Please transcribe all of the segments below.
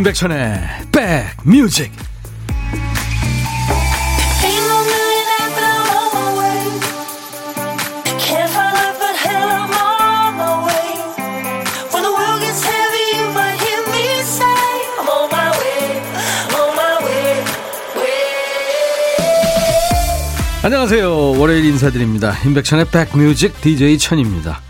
임백천의 백뮤직. 안녕하세요. 월요일 인사드립니다. 임백천의 백뮤직 DJ 천입니다.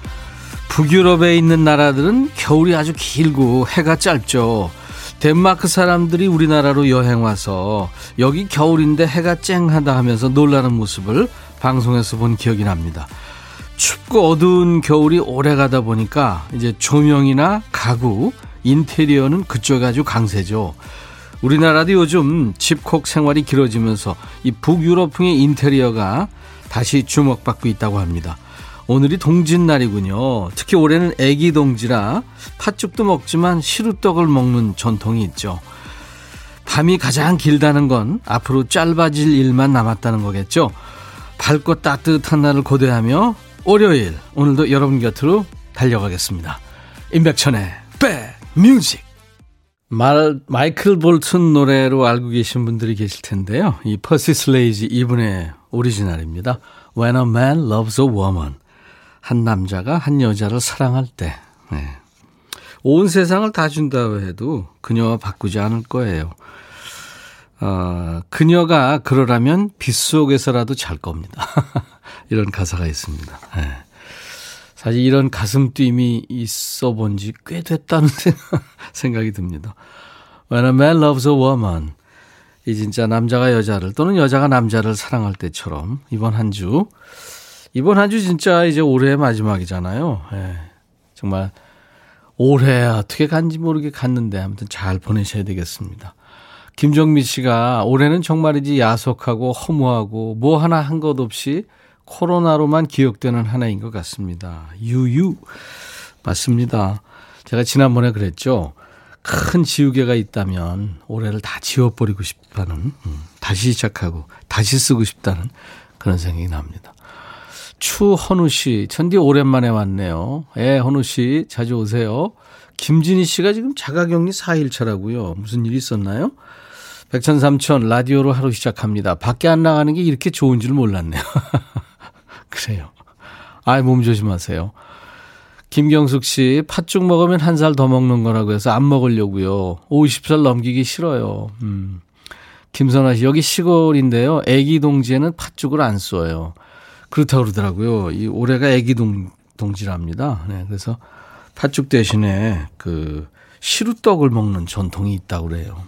북유럽에 있는 나라들은 겨울이 아주 길고 해가 짧죠 덴마크 사람들이 우리나라로 여행 와서 여기 겨울인데 해가 쨍하다 하면서 놀라는 모습을 방송에서 본 기억이 납니다. 춥고 어두운 겨울이 오래 가다 보니까 이제 조명이나 가구, 인테리어는 그쪽이 아주 강세죠. 우리나라도 요즘 집콕 생활이 길어지면서 이 북유럽풍의 인테리어가 다시 주목받고 있다고 합니다. 오늘이 동짓날이군요. 특히 올해는 애기 동지라 팥죽도 먹지만 시루떡을 먹는 전통이 있죠. 밤이 가장 길다는 건 앞으로 짧아질 일만 남았다는 거겠죠. 밝고 따뜻한 날을 고대하며 월요일 오늘도 여러분 곁으로 달려가겠습니다. 임백천의 백뮤직 말, 마이클 볼튼 노래로 알고 계신 분들이 계실 텐데요. 이 퍼시 슬레지 이분의 오리지널입니다. When a man loves a woman. 한 남자가 한 여자를 사랑할 때, 네. 온 세상을 다 준다고 해도 그녀와 바꾸지 않을 거예요. 어, 그녀가 그러라면 빗속에서라도 잘 겁니다. 이런 가사가 있습니다. 네. 사실 이런 가슴 뛰임이 있어 본 지 꽤 됐다는 생각이 듭니다. When a man loves a woman. 이 진짜 남자가 여자를 또는 여자가 남자를 사랑할 때처럼 이번 한 주 이번 한 주 진짜 이제 올해 마지막이잖아요. 예. 정말 올해 어떻게 간지 모르게 갔는데 아무튼 잘 보내셔야 되겠습니다. 김정미 씨가 올해는 정말이지 야속하고 허무하고 뭐 하나 한 것 없이 코로나로만 기억되는 하나인 것 같습니다. 유유. 맞습니다. 제가 지난번에 그랬죠. 큰 지우개가 있다면 올해를 다 지워버리고 싶다는, 음, 다시 시작하고 다시 쓰고 싶다는 그런 생각이 납니다. 추헌우 씨, 천디 오랜만에 왔네요. 예, 헌우 씨, 자주 오세요. 김진희 씨가 지금 자가격리 4일차라고요. 무슨 일 있었나요? 백천삼천 라디오로 하루 시작합니다. 밖에 안 나가는 게 이렇게 좋은 줄 몰랐네요. 그래요. 아이, 몸 조심하세요. 김경숙 씨, 팥죽 먹으면 한 살 더 먹는 거라고 해서 안 먹으려고요. 50살 넘기기 싫어요. 음. 김선아 씨, 여기 시골인데요. 애기 동지에는 팥죽을 안 써요. 그렇다고 그러더라고요. 이 올해가 애기 동, 동지랍니다. 네, 그래서 팥죽 대신에 그 시루떡을 먹는 전통이 있다고 그래요.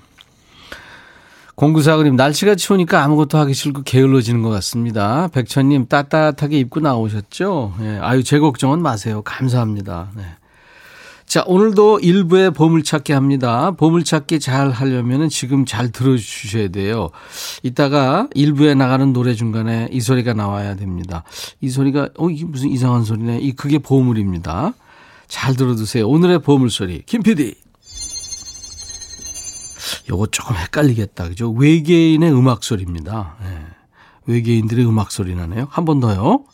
공구사그님, 날씨가 추우니까 아무것도 하기 싫고 게을러지는 것 같습니다. 백천님, 따뜻하게 입고 나오셨죠? 네, 아유, 제 걱정은 마세요. 감사합니다. 네. 자, 오늘도 일부에 보물찾기 합니다. 보물찾기 잘 하려면 지금 잘 들어주셔야 돼요. 이따가 일부에 나가는 노래 중간에 이 소리가 나와야 됩니다. 이 소리가, 어, 이게 무슨 이상한 소리네. 이, 그게 보물입니다. 잘 들어두세요. 오늘의 보물소리. 김 PD. 요거 조금 헷갈리겠다. 그죠? 외계인의 음악 소리입니다. 네. 외계인들의 음악 소리 나네요. 한 번 더요.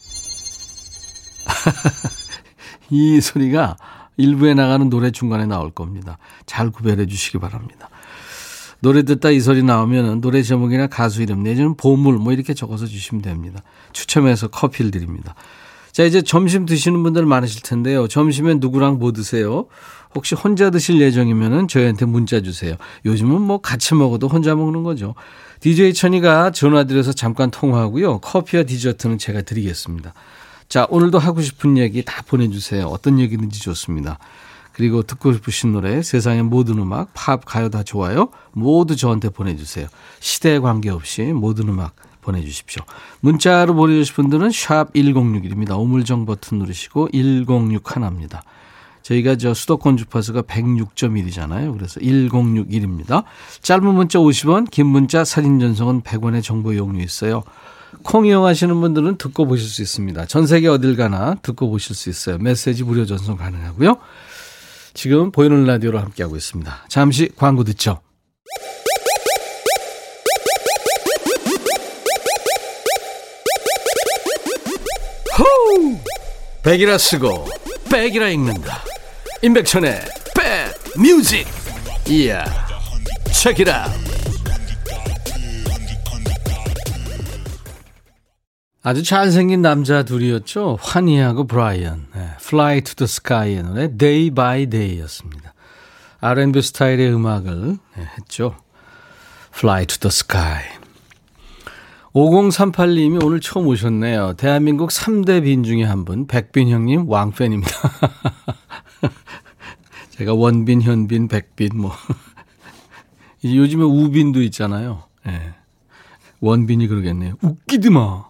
이 소리가 일부에 나가는 노래 중간에 나올 겁니다. 잘 구별해 주시기 바랍니다. 노래 듣다 이 소리 나오면 노래 제목이나 가수 이름 내지는 보물 뭐 이렇게 적어서 주시면 됩니다. 추첨해서 커피를 드립니다. 자 이제 점심 드시는 분들 많으실 텐데요. 점심에 누구랑 뭐 드세요? 혹시 혼자 드실 예정이면 저희한테 문자 주세요. 요즘은 뭐 같이 먹어도 혼자 먹는 거죠. DJ 천이가 전화 드려서 잠깐 통화하고요. 커피와 디저트는 제가 드리겠습니다. 자, 오늘도 하고 싶은 얘기 다 보내주세요. 어떤 얘기든지 좋습니다. 그리고 듣고 싶으신 노래, 세상의 모든 음악, 팝, 가요 다 좋아요. 모두 저한테 보내주세요. 시대에 관계없이 모든 음악 보내주십시오. 문자로 보내주실 분들은 샵 1061입니다. 우물정 버튼 누르시고 106 하나입니다. 저희가 저 수도권 주파수가 106.1이잖아요. 그래서 1061입니다. 짧은 문자 50원, 긴 문자 사진 전송은 100원의 정보 이용료 있어요. 콩 이용하시는 분들은 듣고 보실 수 있습니다. 전 세계 어딜 가나 듣고 보실 수 있어요. 메시지 무료 전송 가능하고요. 지금 보이는 라디오로 함께하고 있습니다. 잠시 광고 듣죠. 호우! 백이라 쓰고 백이라 읽는다. 임백천의 백 뮤직. 이야. Out. 아주 잘생긴 남자 둘이었죠. 환희하고 브라이언. 네, Fly to the Sky의 노래 Day by Day였습니다. R&B 스타일의 음악을 네, 했죠. Fly to the Sky. 5038님이 오늘 처음 오셨네요. 대한민국 3대 빈 중에 한 분, 백빈 형님 왕팬입니다. 제가 원빈, 현빈, 백빈 뭐 요즘에 우빈도 있잖아요. 네. 원빈이 그러겠네요. 웃기지 마.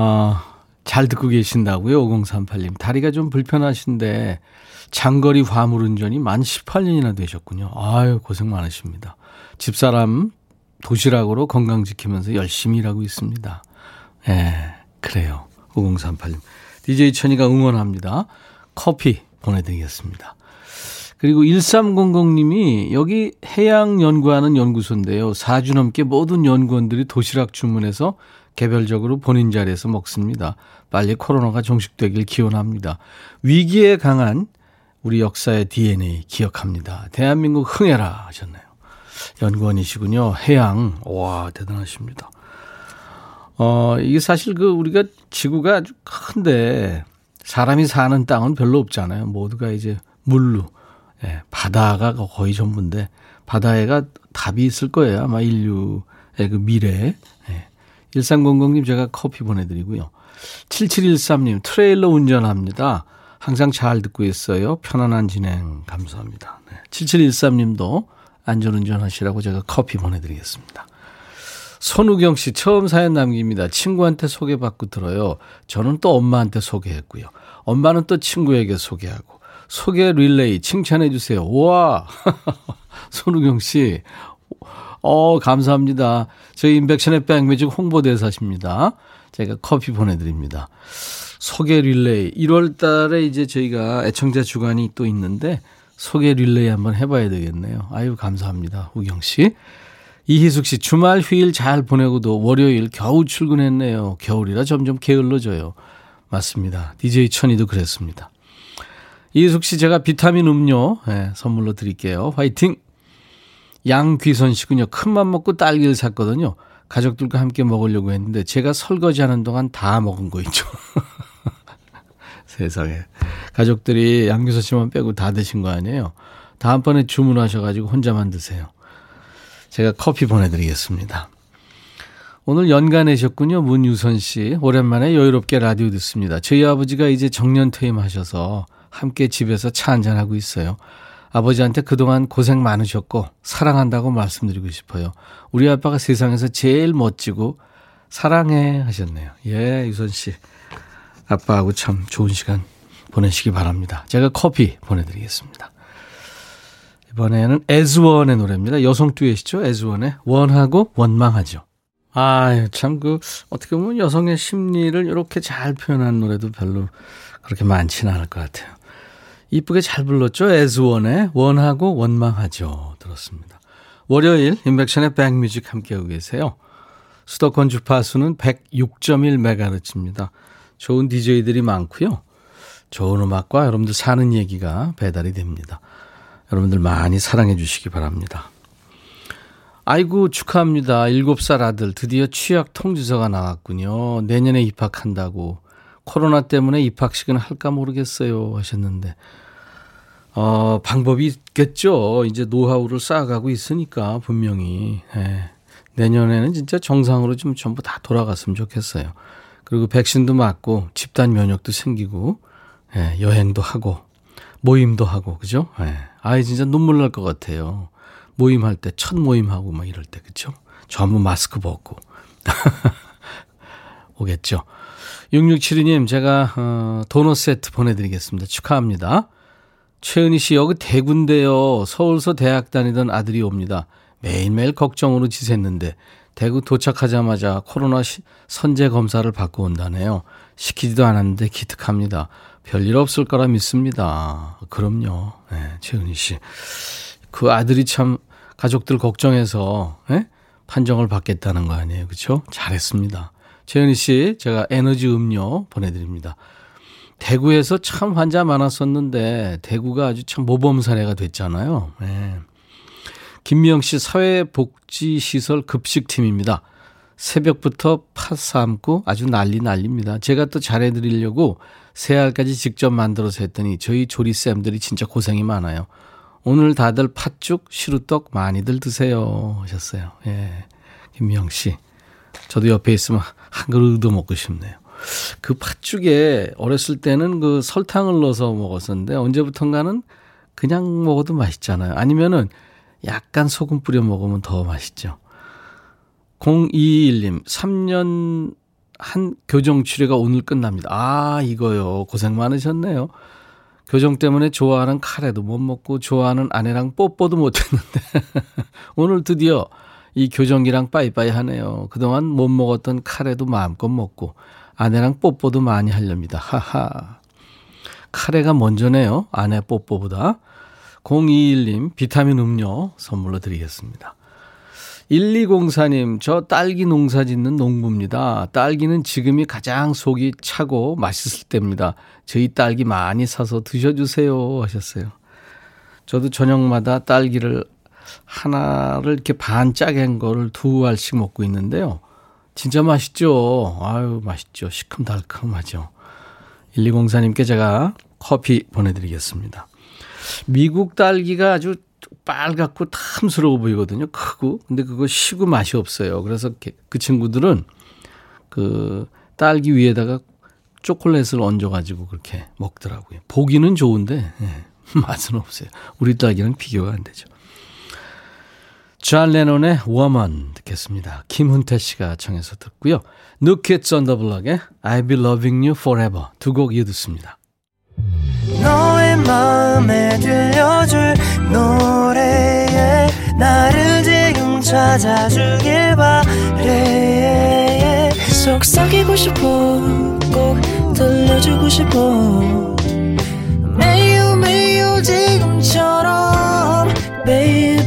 아, 잘 듣고 계신다고요? 5038님. 다리가 좀 불편하신데 장거리 화물 운전이 만 18년이나 되셨군요. 아유, 고생 많으십니다. 집사람 도시락으로 건강 지키면서 열심히 일하고 있습니다. 예, 네, 그래요. 5038님. DJ 천이가 응원합니다. 커피 보내드리겠습니다. 그리고 1300님이 여기 해양 연구하는 연구소인데요. 4주 넘게 모든 연구원들이 도시락 주문해서 개별적으로 본인 자리에서 먹습니다. 빨리 코로나가 종식되길 기원합니다. 위기에 강한 우리 역사의 DNA 기억합니다. 대한민국 흥해라 하셨네요. 연구원이시군요. 해양. 와, 대단하십니다. 어, 이게 사실 그 우리가 지구가 아주 큰데 사람이 사는 땅은 별로 없잖아요. 모두가 이제 물로 예, 바다가 거의 전부인데 바다에가 답이 있을 거예요. 아마 인류의 그 미래. 예. 1300님 제가 커피 보내드리고요. 7713님 트레일러 운전합니다. 항상 잘 듣고 있어요. 편안한 진행 감사합니다. 네. 7713님도 안전운전 하시라고 제가 커피 보내드리겠습니다. 손우경 씨 처음 사연 남깁니다. 친구한테 소개받고 들어요. 저는 또 엄마한테 소개했고요. 엄마는 또 친구에게 소개하고. 소개 릴레이 칭찬해 주세요. 우와! 손우경 씨. 어, 감사합니다. 저희 인백션의 백뮤직 홍보대사십니다. 제가 커피 보내드립니다. 소개 릴레이. 1월 달에 이제 저희가 애청자 주간이 또 있는데 소개 릴레이 한번 해봐야 되겠네요. 아유, 감사합니다. 우경 씨. 이희숙 씨, 주말 휴일 잘 보내고도 월요일 겨우 출근했네요. 겨울이라 점점 게을러져요. 맞습니다. DJ 천이도 그랬습니다. 이숙 씨 제가 비타민 음료 네, 선물로 드릴게요. 화이팅! 양귀선 씨군요. 큰맘 먹고 딸기를 샀거든요. 가족들과 함께 먹으려고 했는데 제가 설거지하는 동안 다 먹은 거 있죠. 세상에. 가족들이 양귀선 씨만 빼고 다 드신 거 아니에요? 다음번에 주문하셔가지고 혼자만 드세요. 제가 커피 보내드리겠습니다. 오늘 연간내셨군요. 문유선 씨. 오랜만에 여유롭게 라디오 듣습니다. 저희 아버지가 이제 정년 퇴임하셔서 함께 집에서 차 한잔하고 있어요. 아버지한테 그동안 고생 많으셨고 사랑한다고 말씀드리고 싶어요. 우리 아빠가 세상에서 제일 멋지고 사랑해 하셨네요. 예, 유선 씨. 아빠하고 참 좋은 시간 보내시기 바랍니다. 제가 커피 보내드리겠습니다. 이번에는 에즈원의 노래입니다. 여성 듀엣이죠. 에즈원의 원하고 원망하죠. 아, 참그 어떻게 보면 여성의 심리를 이렇게 잘 표현한 노래도 별로 그렇게 많지는 않을 것 같아요. 이쁘게 잘 불렀죠. 에즈원의 원하고 원망하죠. 들었습니다. 월요일 인백션의 백뮤직 함께하고 계세요. 수도권 주파수는 106.1MHz입니다. 좋은 DJ들이 많고요. 좋은 음악과 여러분들 사는 얘기가 배달이 됩니다. 여러분들 많이 사랑해 주시기 바랍니다. 아이고 축하합니다. 7살 아들 드디어 취약 통지서가 나왔군요. 내년에 입학한다고. 코로나 때문에 입학식은 할까 모르겠어요 하셨는데 어, 방법이 있겠죠. 이제 노하우를 쌓아가고 있으니까 분명히 예. 내년에는 진짜 정상으로 좀 전부 다 돌아갔으면 좋겠어요. 그리고 백신도 맞고 집단 면역도 생기고 예, 여행도 하고 모임도 하고 그죠? 예. 아이 진짜 눈물 날 것 같아요. 모임할 때 첫 모임하고 막 이럴 때 그죠? 전부 마스크 벗고 오겠죠. 6672님, 제가, 어, 도넛 세트 보내드리겠습니다. 축하합니다. 최은희 씨, 여기 대구인데요. 서울서 대학 다니던 아들이 옵니다. 매일매일 걱정으로 지샜는데, 대구 도착하자마자 코로나 시, 선제 검사를 받고 온다네요. 시키지도 않았는데 기특합니다. 별일 없을 거라 믿습니다. 그럼요. 네, 최은희 씨. 그 아들이 참 가족들 걱정해서, 네? 판정을 받겠다는 거 아니에요. 그쵸? 잘했습니다. 최은희 씨, 제가 에너지 음료 보내드립니다. 대구에서 참 환자 많았었는데, 대구가 아주 참 모범 사례가 됐잖아요. 네. 김미영 씨 사회복지시설 급식팀입니다. 새벽부터 팥 삶고 아주 난리 난립니다. 제가 또 잘해드리려고 새알까지 직접 만들어서 했더니 저희 조리쌤들이 진짜 고생이 많아요. 오늘 다들 팥죽, 시루떡 많이들 드세요. 하셨어요. 예. 김미영 씨. 저도 옆에 있으면 한 그릇 도 먹고 싶네요. 그 팥죽에 어렸을 때는 그 설탕을 넣어서 먹었었는데 언제부턴가는 그냥 먹어도 맛있잖아요. 아니면은 약간 소금 뿌려 먹으면 더 맛있죠. 021님, 3년 한 교정 치료가 오늘 끝납니다. 아, 이거요. 고생 많으셨네요. 교정 때문에 좋아하는 카레도 못 먹고 좋아하는 아내랑 뽀뽀도 못 했는데 오늘 드디어 이 교정기랑 빠이빠이 하네요. 그동안 못 먹었던 카레도 마음껏 먹고 아내랑 뽀뽀도 많이 하렵니다. 하하. 카레가 먼저네요. 아내 뽀뽀보다. 021님 비타민 음료 선물로 드리겠습니다. 1204님, 저 딸기 농사 짓는 농부입니다. 딸기는 지금이 가장 속이 차고 맛있을 때입니다. 저희 딸기 많이 사서 드셔주세요. 하셨어요. 저도 저녁마다 딸기를 하나를 이렇게 반 짜게 한 거를 두 알씩 먹고 있는데요. 진짜 맛있죠? 아유, 맛있죠. 시큼달큼하죠. 1204님께 제가 커피 보내드리겠습니다. 미국 딸기가 아주 빨갛고 탐스러워 보이거든요. 크고. 근데 그거 시고 맛이 없어요. 그래서 그 친구들은 그 딸기 위에다가 초콜릿을 얹어가지고 그렇게 먹더라고요. 보기는 좋은데, 예, 맛은 없어요. 우리 딸기랑 비교가 안 되죠. 존 레논의 Woman 듣겠습니다. 김훈태 씨가 청해서 듣고요. 뉴 키즈 온 더 블록의 I'll be loving you forever 두 곡 이어 듣습니다. 너의 마음에 들려줄 노래에 나를 지금 찾아주길 바래 속삭이고 싶어 꼭 들려주고 싶어 매우 매우 지금처럼 baby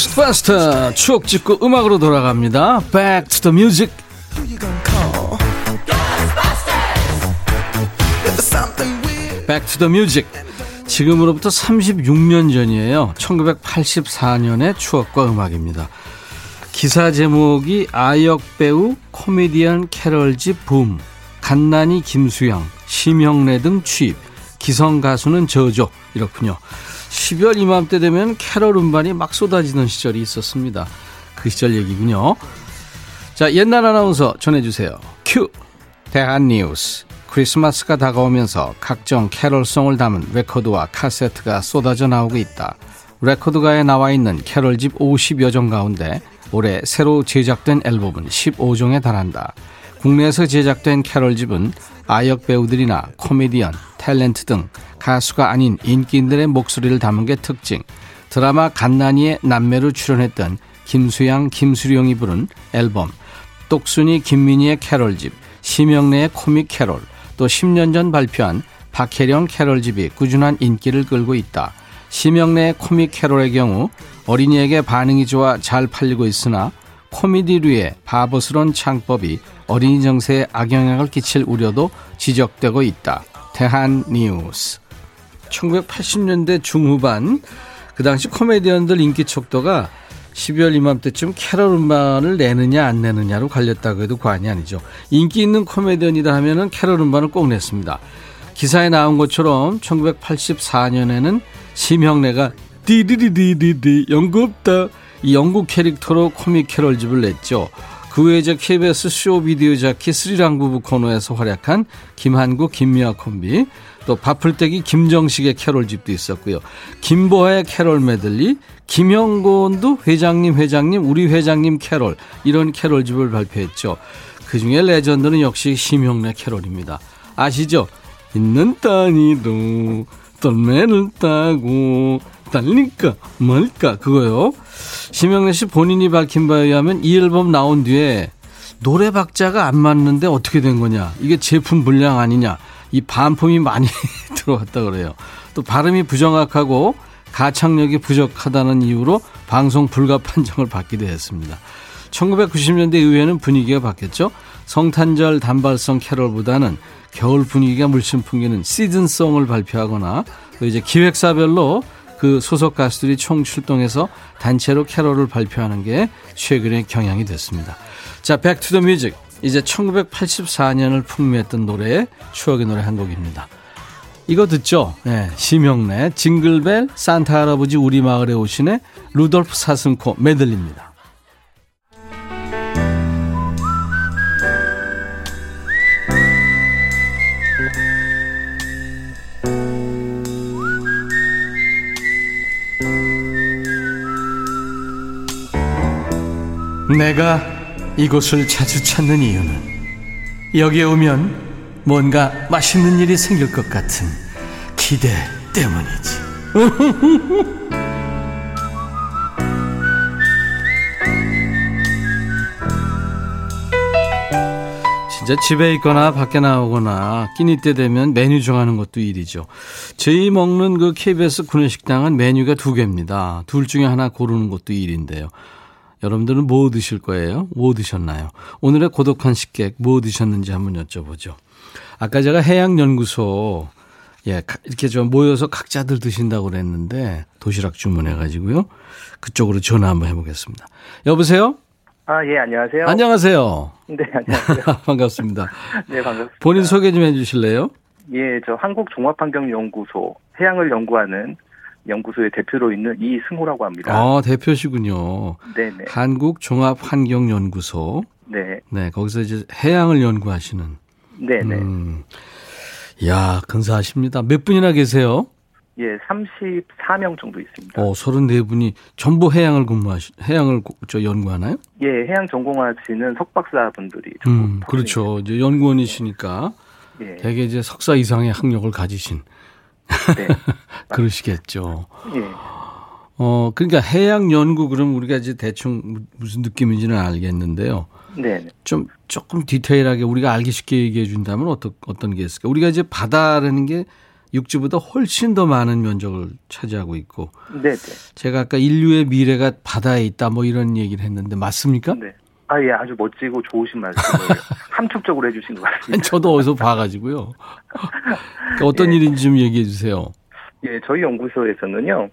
고스트바스터 추억 찍고 음악으로 돌아갑니다. Back to the music. Back to the music. 지금으로부터 36년 전이에요. 1984년의 추억과 음악입니다. 기사 제목이 아역 배우 코미디언 캐럴지 붐, 갓난이 김수영, 심형래 등 취입, 기성 가수는 저조 이렇군요. 12월 이맘때 되면 캐럴 음반이 막 쏟아지는 시절이 있었습니다. 그 시절 얘기군요. 자, 옛날 아나운서 전해주세요. 큐! 대한 뉴스. 크리스마스가 다가오면서 각종 캐럴송을 담은 레코드와 카세트가 쏟아져 나오고 있다. 레코드가에 나와 있는 캐럴집 50여 종 가운데 올해 새로 제작된 앨범은 15종에 달한다. 국내에서 제작된 캐럴집은 아역 배우들이나 코미디언, 탤런트 등 가수가 아닌 인기인들의 목소리를 담은 게 특징. 드라마 간난이의 남매로 출연했던 김수양, 김수용이 부른 앨범, 똑순이 김민희의 캐롤집, 심형래의 코믹 캐롤, 또 10년 전 발표한 박혜령 캐롤집이 꾸준한 인기를 끌고 있다. 심형래의 코믹 캐롤의 경우 어린이에게 반응이 좋아 잘 팔리고 있으나 코미디류의 바보스런 창법이 어린이 정서에 악영향을 끼칠 우려도 지적되고 있다. 대한 뉴스. 1980년대 중후반 그 당시 코미디언들 인기 척도가 12월 이맘때쯤 캐럴 음반을 내느냐 안 내느냐로 갈렸다고 해도 과언이 아니죠. 인기 있는 코미디언이다 하면은 캐럴 음반을 꼭 냈습니다. 기사에 나온 것처럼 1984년에는 심형래가 디디디디디디 영구 없다 이 영구 캐릭터로 코믹 캐럴집을 냈죠. 그 외에 저 KBS 쇼 비디오 자키 스리랑 부부 코너에서 활약한 김한국, 김미화 콤비, 또 밥풀떼기 김정식의 캐롤집도 있었고요. 김보화의 캐롤 메들리, 김형곤도 회장님 회장님 우리 회장님 캐롤 이런 캐롤집을 발표했죠. 그중에 레전드는 역시 심형래 캐롤입니다. 아시죠? 흰 눈 따이로 떨매를 따고 달릴까 말까 그거요. 심형래 씨 본인이 밝힌 바에 의하면 이 앨범 나온 뒤에 노래 박자가 안 맞는데 어떻게 된 거냐 이게 제품 불량 아니냐 이 반품이 많이 들어왔다 그래요. 또 발음이 부정확하고 가창력이 부족하다는 이유로 방송 불가 판정을 받기도 했습니다. 1990년대 이후에는 분위기가 바뀌었죠. 성탄절 단발성 캐럴보다는 겨울 분위기가 물씬 풍기는 시즌송을 발표하거나 또 이제 기획사별로 그 소속 가수들이 총 출동해서 단체로 캐럴을 발표하는 게 최근의 경향이 됐습니다. 자, back to the music. 이제 1984년을 풍미했던 노래의 추억의 노래 한 곡입니다. 이거 듣죠? 네, 심형래, 징글벨, 산타 할아버지 우리 마을에 오시네, 루돌프 사슴코 메들리입니다. 내가 이곳을 자주 찾는 이유는 여기에 오면 뭔가 맛있는 일이 생길 것 같은 기대 때문이지. 진짜 집에 있거나 밖에 나오거나 끼니 때 되면 메뉴 정하는 것도 일이죠. 저희 먹는 그 KBS 구내식당은 메뉴가 두 개입니다. 둘 중에 하나 고르는 것도 일인데요. 여러분들은 뭐 드실 거예요? 뭐 드셨나요? 오늘의 고독한 식객 뭐 드셨는지 한번 여쭤보죠. 아까 제가 해양연구소 예, 이렇게 좀 모여서 각자들 드신다고 그랬는데 도시락 주문해 가지고요. 그쪽으로 전화 한번 해 보겠습니다. 여보세요? 아, 예, 안녕하세요. 안녕하세요. 네, 안녕하세요. 반갑습니다. 네, 반갑습니다. 본인 소개 좀 해 주실래요? 예, 저 한국종합환경연구소 해양을 연구하는 연구소의 대표로 있는 이승호라고 합니다. 아, 대표시군요. 네 네. 한국 종합 환경 연구소. 네. 네, 거기서 이제 해양을 연구하시는. 네 네. 음. 야, 근사하십니다. 몇 분이나 계세요? 예, 34명 정도 있습니다. 어, 34분이 전부 해양을 근무하시, 해양을 저 연구하나요? 예, 해양 전공하시는 석박사분들이 음, 그렇죠. 이제 연구원이시니까 예. 되게 이제 석사 이상의 학력을 가지신 네. 그러시겠죠. 예. 어, 그러니까 해양 연구 그럼 우리가 이제 대충 무슨 느낌인지는 알겠는데요. 네. 좀 조금 디테일하게 우리가 알기 쉽게 얘기해 준다면 어떤 어떤 게 있을까? 우리가 이제 바다라는 게 육지보다 훨씬 더 많은 면적을 차지하고 있고. 네, 네. 제가 아까 인류의 미래가 바다에 있다 뭐 이런 얘기를 했는데 맞습니까? 네. 아, 예, 아주 멋지고 좋으신 말씀을 함축적으로 해주신 것 같습니다. 저도 어디서 봐가지고요. 그러니까 어떤 예. 일인지 좀 얘기해 주세요. 예, 저희 연구소에서는요,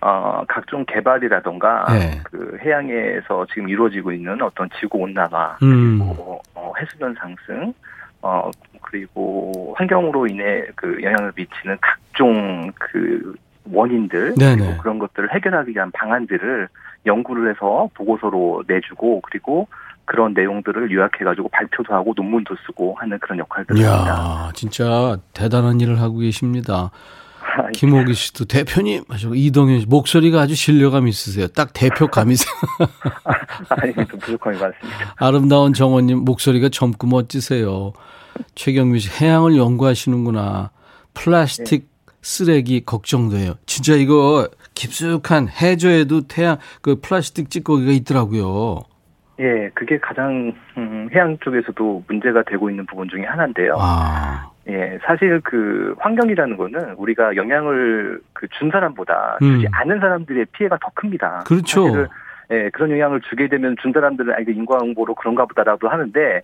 어, 각종 개발이라던가, 네. 그 해양에서 지금 이루어지고 있는 어떤 지구 온난화, 음. 그리고 어, 해수면 상승, 어, 그리고 환경으로 인해 그 영향을 미치는 각종 그 원인들, 네네. 그리고 그런 것들을 해결하기 위한 방안들을 연구를 해서 보고서로 내주고, 그리고 그런 내용들을 요약해가지고 발표도 하고 논문도 쓰고 하는 그런 역할들을 합니다. 이야, 진짜 대단한 일을 하고 계십니다. 아, 김호기 씨도 대표님 하시고 이동현 씨 목소리가 아주 신뢰감 있으세요. 딱 대표 감이세요. 아니, 좀 부족함이 많습니다. 아름다운 정원님 목소리가 젊고 멋지세요. 최경미 씨 해양을 연구하시는구나. 플라스틱 쓰레기 걱정돼요. 진짜 이거 깊숙한 해저에도 태양 그 플라스틱 찌꺼기가 있더라고요. 예, 그게 가장 음, 해양 쪽에서도 문제가 되고 있는 부분 중에 하나인데요. 아, 예, 사실 그 환경이라는 거는 우리가 영향을 그 준 사람보다 음. 주지 않은 사람들의 피해가 더 큽니다. 그렇죠. 예, 그런 영향을 주게 되면 준 사람들은 아 이거 인과응보로 그런가 보다라도 하는데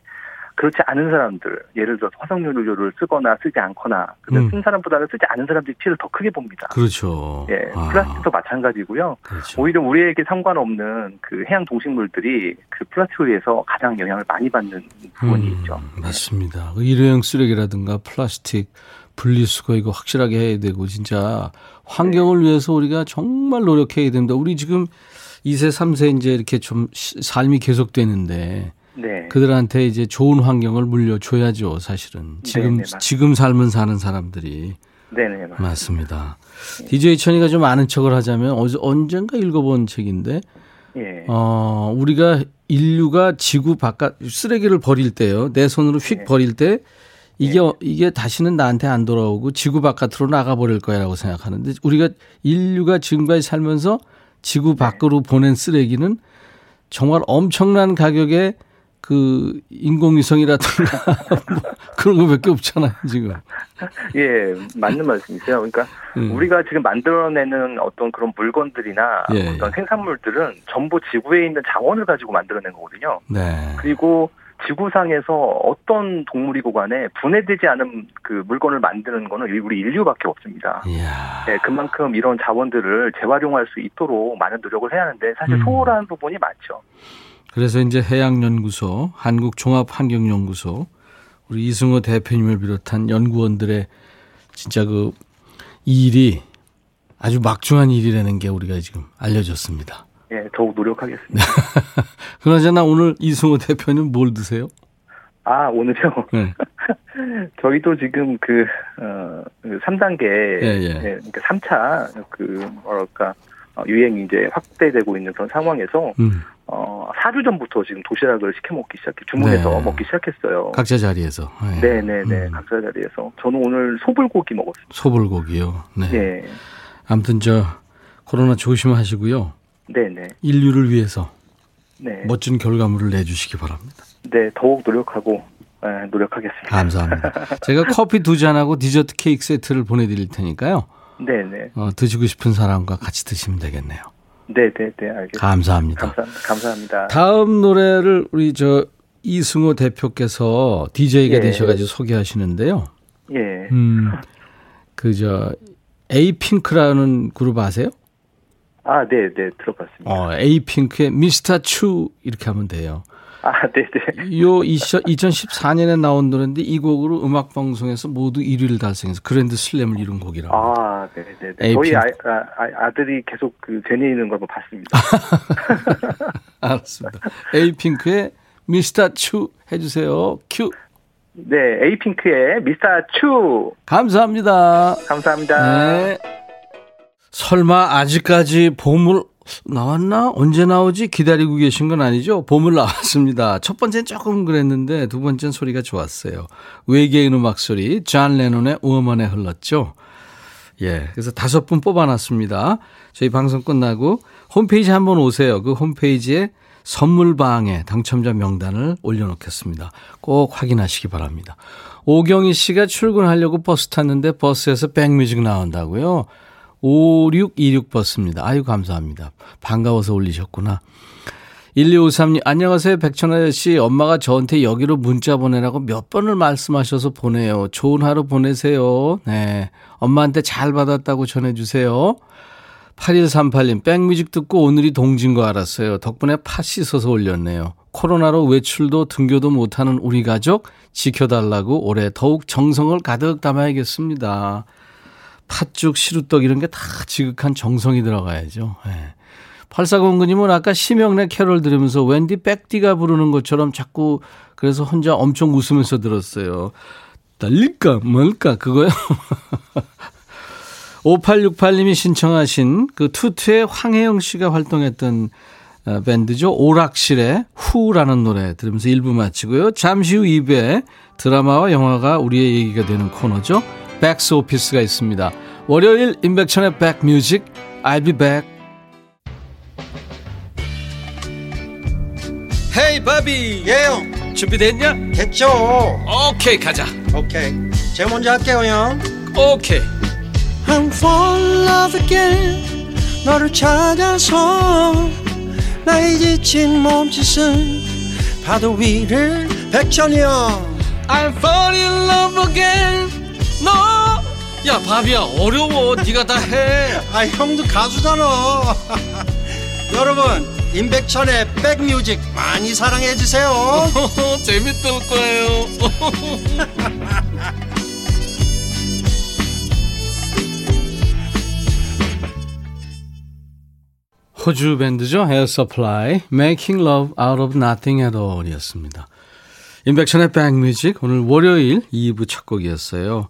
그렇지 않은 사람들, 예를 들어서 화석연료를 쓰거나 쓰지 않거나 그러면 음. 쓴 사람보다는 쓰지 않은 사람들이 피해를 더 크게 봅니다. 그렇죠. 예, 아, 플라스틱도 마찬가지고요. 그렇죠. 오히려 우리에게 상관없는 그 해양 동식물들이 그 플라스틱에 의해서 가장 영향을 많이 받는 부분이 음, 있죠. 맞습니다. 그 일회용 쓰레기라든가 플라스틱 분리수거 이거 확실하게 해야 되고 진짜 환경을 네. 위해서 우리가 정말 노력해야 됩니다. 우리 지금 2세, 3세 이제 이렇게 좀 시- 삶이 계속되는데 네. 그들한테 이제 좋은 환경을 물려줘야죠, 사실은. 지금, 네네, 지금 삶은 사는 사람들이. 네네, 맞습니다. 맞습니다. DJ 천이가 좀 아는 척을 하자면 어제 언젠가 읽어본 책인데, 예. 어, 우리가 인류가 지구 바깥, 쓰레기를 버릴 때요, 내 손으로 휙 네. 버릴 때, 이게, 이게 다시는 나한테 안 돌아오고 지구 바깥으로 나가 버릴 거야라고 생각하는데, 우리가 인류가 지금까지 살면서 지구 밖으로 보낸 쓰레기는 정말 엄청난 가격에 그 인공위성이라든가 뭐 그런 거밖에 없잖아요, 지금. 예, 맞는 말씀이세요. 그러니까 음. 우리가 지금 만들어내는 어떤 그런 물건들이나 예, 어떤 생산물들은 전부 지구에 있는 자원을 가지고 만들어낸 거거든요. 네. 그리고 지구상에서 어떤 동물이고 간에 분해되지 않은 그 물건을 만드는 거는 우리 인류밖에 없습니다. 이야. 네, 그만큼 이런 자원들을 재활용할 수 있도록 많은 노력을 해야 하는데 사실 음. 소홀한 부분이 많죠. 그래서 이제 해양연구소, 한국종합환경연구소, 우리 이승호 대표님을 비롯한 연구원들의 진짜 그 일이 아주 막중한 일이라는 게 우리가 지금 알려졌습니다. 예, 더욱 노력하겠습니다. 그나저나 오늘 이승호 대표님 뭘 드세요? 아, 오늘요? 네. 저희도 지금 그, 어, 그 3단계, 예, 예. 그러니까 3차, 그, 뭐랄까, 어, 유행이 이제 확대되고 있는 그런 상황에서, 음, 어, 4주 전부터 지금 도시락을 시켜 먹기 시작해, 주문해서 네. 먹기 시작했어요. 각자 자리에서. 예. 네네 네, 음, 각자 자리에서. 저는 오늘 소불고기 먹었어요. 소불고기요. 네. 예. 아무튼 저 코로나 조심하시고요. 네 네. 인류를 위해서 네. 멋진 결과물을 내주시기 바랍니다. 네, 더욱 노력하고, 예, 노력하겠습니다. 감사합니다. 제가 커피 두 잔하고 디저트 케이크 세트를 보내드릴 테니까요. 네네. 어, 드시고 싶은 사람과 같이 드시면 되겠네요. 네 네 네, 알겠습니다. 감사합니다. 감사합니다. 감사합니다. 다음 노래를 우리 저 이승호 대표께서 DJ가 예. 되셔가지고 소개하시는데요. 예. 음, 그저 에이핑크라는 그룹 아세요? 아, 네 네, 들어봤습니다. 어, 에이핑크의 미스터 추 이렇게 하면 돼요. 아, 네네. 요 2014년에 나온 노래인데 이 곡으로 음악 방송에서 모두 1위를 달성해서 그랜드 슬램을 이룬 곡이라고. 아, 네네네. 에이핑. 저희 아, 아, 아 들이 계속 그 재미있는 걸 봤습니다. 알았습니다. 에이핑크의 미스터 추 해주세요. 큐. 네, 에이핑크의 미스터 추. 감사합니다. 감사합니다. 네. 설마 아직까지 보물 나왔나? 언제 나오지? 기다리고 계신 건 아니죠? 보물 나왔습니다. 첫 번째는 조금 그랬는데 두 번째는 소리가 좋았어요. 외계인 음악 소리, 존 레논의 Woman이 흘렀죠. 예. 그래서 다섯 분 뽑아놨습니다. 저희 방송 끝나고 홈페이지 한번 오세요. 그 홈페이지에 선물방에 당첨자 명단을 올려놓겠습니다. 꼭 확인하시기 바랍니다. 오경희 씨가 출근하려고 버스 탔는데 버스에서 백뮤직 나온다고요? 5626버스입니다. 아유, 감사합니다. 반가워서 올리셨구나. 1253님, 안녕하세요. 백천아 아저씨. 엄마가 저한테 여기로 문자 보내라고 몇 번을 말씀하셔서 보내요. 좋은 하루 보내세요. 네. 엄마한테 잘 받았다고 전해주세요. 8138님, 백뮤직 듣고 오늘이 동진 거 알았어요. 덕분에 팥 씻어서 올렸네요. 코로나로 외출도 등교도 못하는 우리 가족 지켜달라고 올해 더욱 정성을 가득 담아야겠습니다. 팥죽, 시루떡 이런 게 다 지극한 정성이 들어가야죠. 예. 8409님은 아까 심영래 캐롤 들으면서 웬디 백디가 부르는 것처럼 자꾸 그래서 혼자 엄청 웃으면서 들었어요. 달릴까 뭘까 그거요? 5868님이 신청하신 그 투투의 황혜영 씨가 활동했던 어, 밴드죠. 오락실의 후라는 노래 들으면서 1부 마치고요. 잠시 후 2부에 드라마와 영화가 우리의 얘기가 되는 코너죠. 백스 오피스가 있습니다. 월요일 임백천의 백뮤직 I'll be back. 헤이 바비 예영. 준비됐냐? 됐죠. 오케이 가자. 오케이. 제가 먼저 할게요 형. 오케이. I'm fall in love again. 너를 찾아서 나의 지친 몸짓은 파도 위를 백천이 형. I'm fall in love again 너야 바비야 어려워 네가 다 해 아 형도 가수잖아 여러분 임백천의 백뮤직 많이 사랑해 주세요 재밌을 거예요 호주 밴드죠. Air Supply, Making Love Out of Nothing at All 이었습니다. 인백션의 백뮤직, 오늘 월요일 2부 첫 곡이었어요.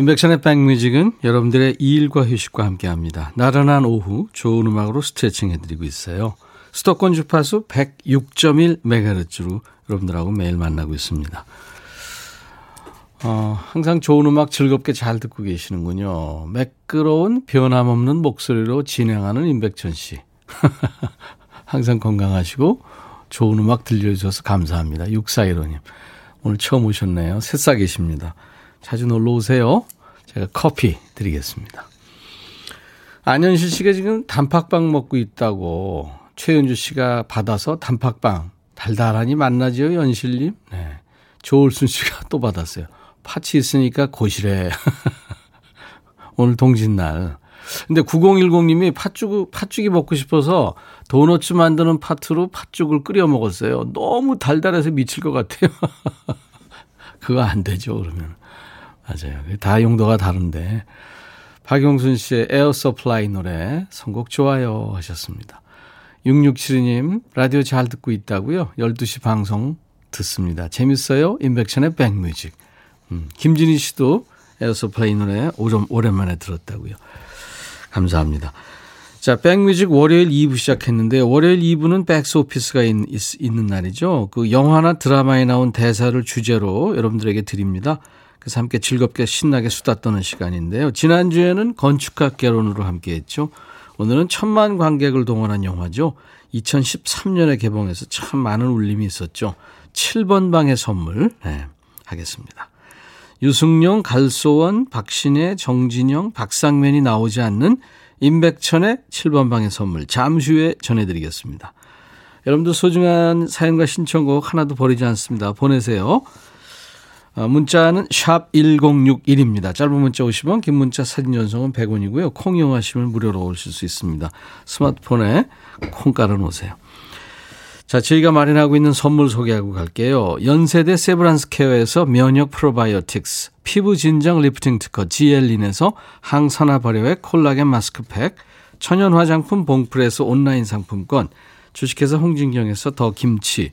인백션의 백뮤직은 여러분들의 일과 휴식과 함께 합니다. 나른한 오후 좋은 음악으로 스트레칭 해드리고 있어요. 수도권 주파수 106.1MHz로 여러분들하고 매일 만나고 있습니다. 어, 항상 좋은 음악 즐겁게 잘 듣고 계시는군요. 매끄러운 변함없는 목소리로 진행하는 임백천 씨. 항상 건강하시고 좋은 음악 들려주셔서 감사합니다. 6415님. 오늘 처음 오셨네요. 새싹이십니다. 자주 놀러 오세요. 제가 커피 드리겠습니다. 안현실 씨가 지금 단팥빵 먹고 있다고 최은주 씨가 받아서 단팥빵 달달하니 만나지요, 연실님? 네. 조울순 씨가 또 받았어요. 팥이 있으니까 고시래. 오늘 동짓날. 근데 9010님이 팥죽, 팥죽이 먹고 싶어서 도너츠 만드는 파트로 팥죽을 끓여 먹었어요. 너무 달달해서 미칠 것 같아요. 그거 안 되죠, 그러면. 맞아요. 다 용도가 다른데. 박용순 씨의 Air Supply 노래 선곡 좋아요 하셨습니다. 6672님 라디오 잘 듣고 있다고요? 12시 방송 듣습니다. 재밌어요? 임백천의 백뮤직. 음, 김진희 씨도 Air Supply 노래 오랜만에 들었다고요. 감사합니다. 자, 백뮤직 월요일 2부 시작했는데 월요일 2부는 백스 오피스가 있, 있, 는 날이죠. 그 영화나 드라마에 나온 대사를 주제로 여러분들에게 드립니다. 그래서 함께 즐겁게 신나게 수다 떠는 시간인데요. 지난주에는 건축학 개론으로 함께 했죠. 오늘은 천만 관객을 동원한 영화죠. 2013년에 개봉해서 참 많은 울림이 있었죠. 7번 방의 선물 네, 하겠습니다. 유승용, 갈소원, 박신혜, 정진영, 박상면이 나오지 않는 임백천의 7번 방의 선물 잠시 후에 전해드리겠습니다. 여러분들 소중한 사연과 신청곡 하나도 버리지 않습니다. 보내세요. 어, 문자는 샵 1061입니다. 짧은 문자 50원, 긴 문자 사진 전송은 100원이고요. 콩 이용하시면 무료로 오실 수 있습니다. 스마트폰에 콩 깔아놓으세요. 자, 저희가 마련하고 있는 선물 소개하고 갈게요. 연세대 세브란스 케어에서 면역 프로바이오틱스, 피부 진정 리프팅 특허 지엘린에서 항산화 발효의 콜라겐 마스크팩, 천연 화장품 봉프에서 온라인 상품권, 주식회사 홍진경에서 더 김치,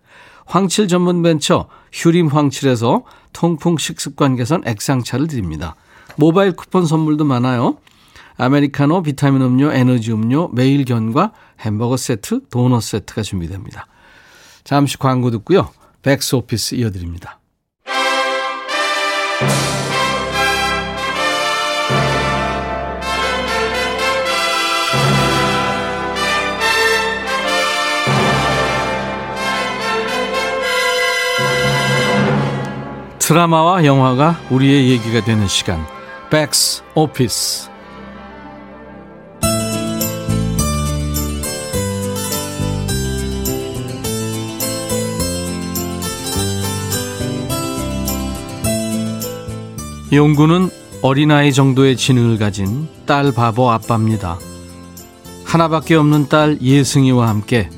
황칠 전문 벤처 휴림 황칠에서 통풍 식습관 개선 액상차를 드립니다. 모바일 쿠폰 선물도 많아요. 아메리카노, 비타민 음료, 에너지 음료, 매일 견과, 햄버거 세트, 도넛 세트가 준비됩니다. 잠시 광고 듣고요. 백스 오피스 이어드립니다. 드라마와 영화가 우리의 얘기가 되는 시간. 백스 오피스. 용구는 어린아이 정도의 지능을 가진 딸 바보 아빠입니다. 하나밖에 없는 딸 예승이와 함께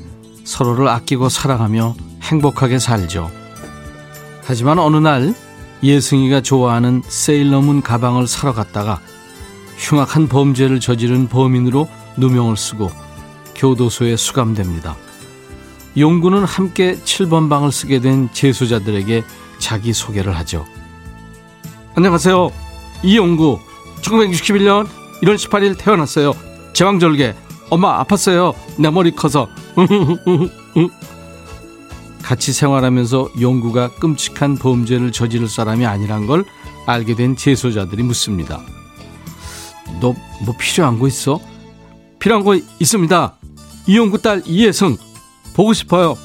서로를 아끼고 사랑하며 행복하게 살죠. 하지만 어느 날 예승이가 좋아하는 세일러문 가방을 사러 갔다가 흉악한 범죄를 저지른 범인으로 누명을 쓰고 교도소에 수감됩니다. 용구는 함께 7번 방을 쓰게 된 재수자들에게 자기 소개를 하죠. 안녕하세요. 이용구. 1961년 1월 18일 태어났어요. 제왕절개. 엄마 아팠어요. 내 머리 커서. 같이 생활하면서 용구가 끔찍한 범죄를 저지를 사람이 아니란 걸 알게 된 재소자들이 묻습니다. 너 뭐 필요한 거 있어? 필요한 거 있습니다. 이용구 딸 이혜승 보고 싶어요.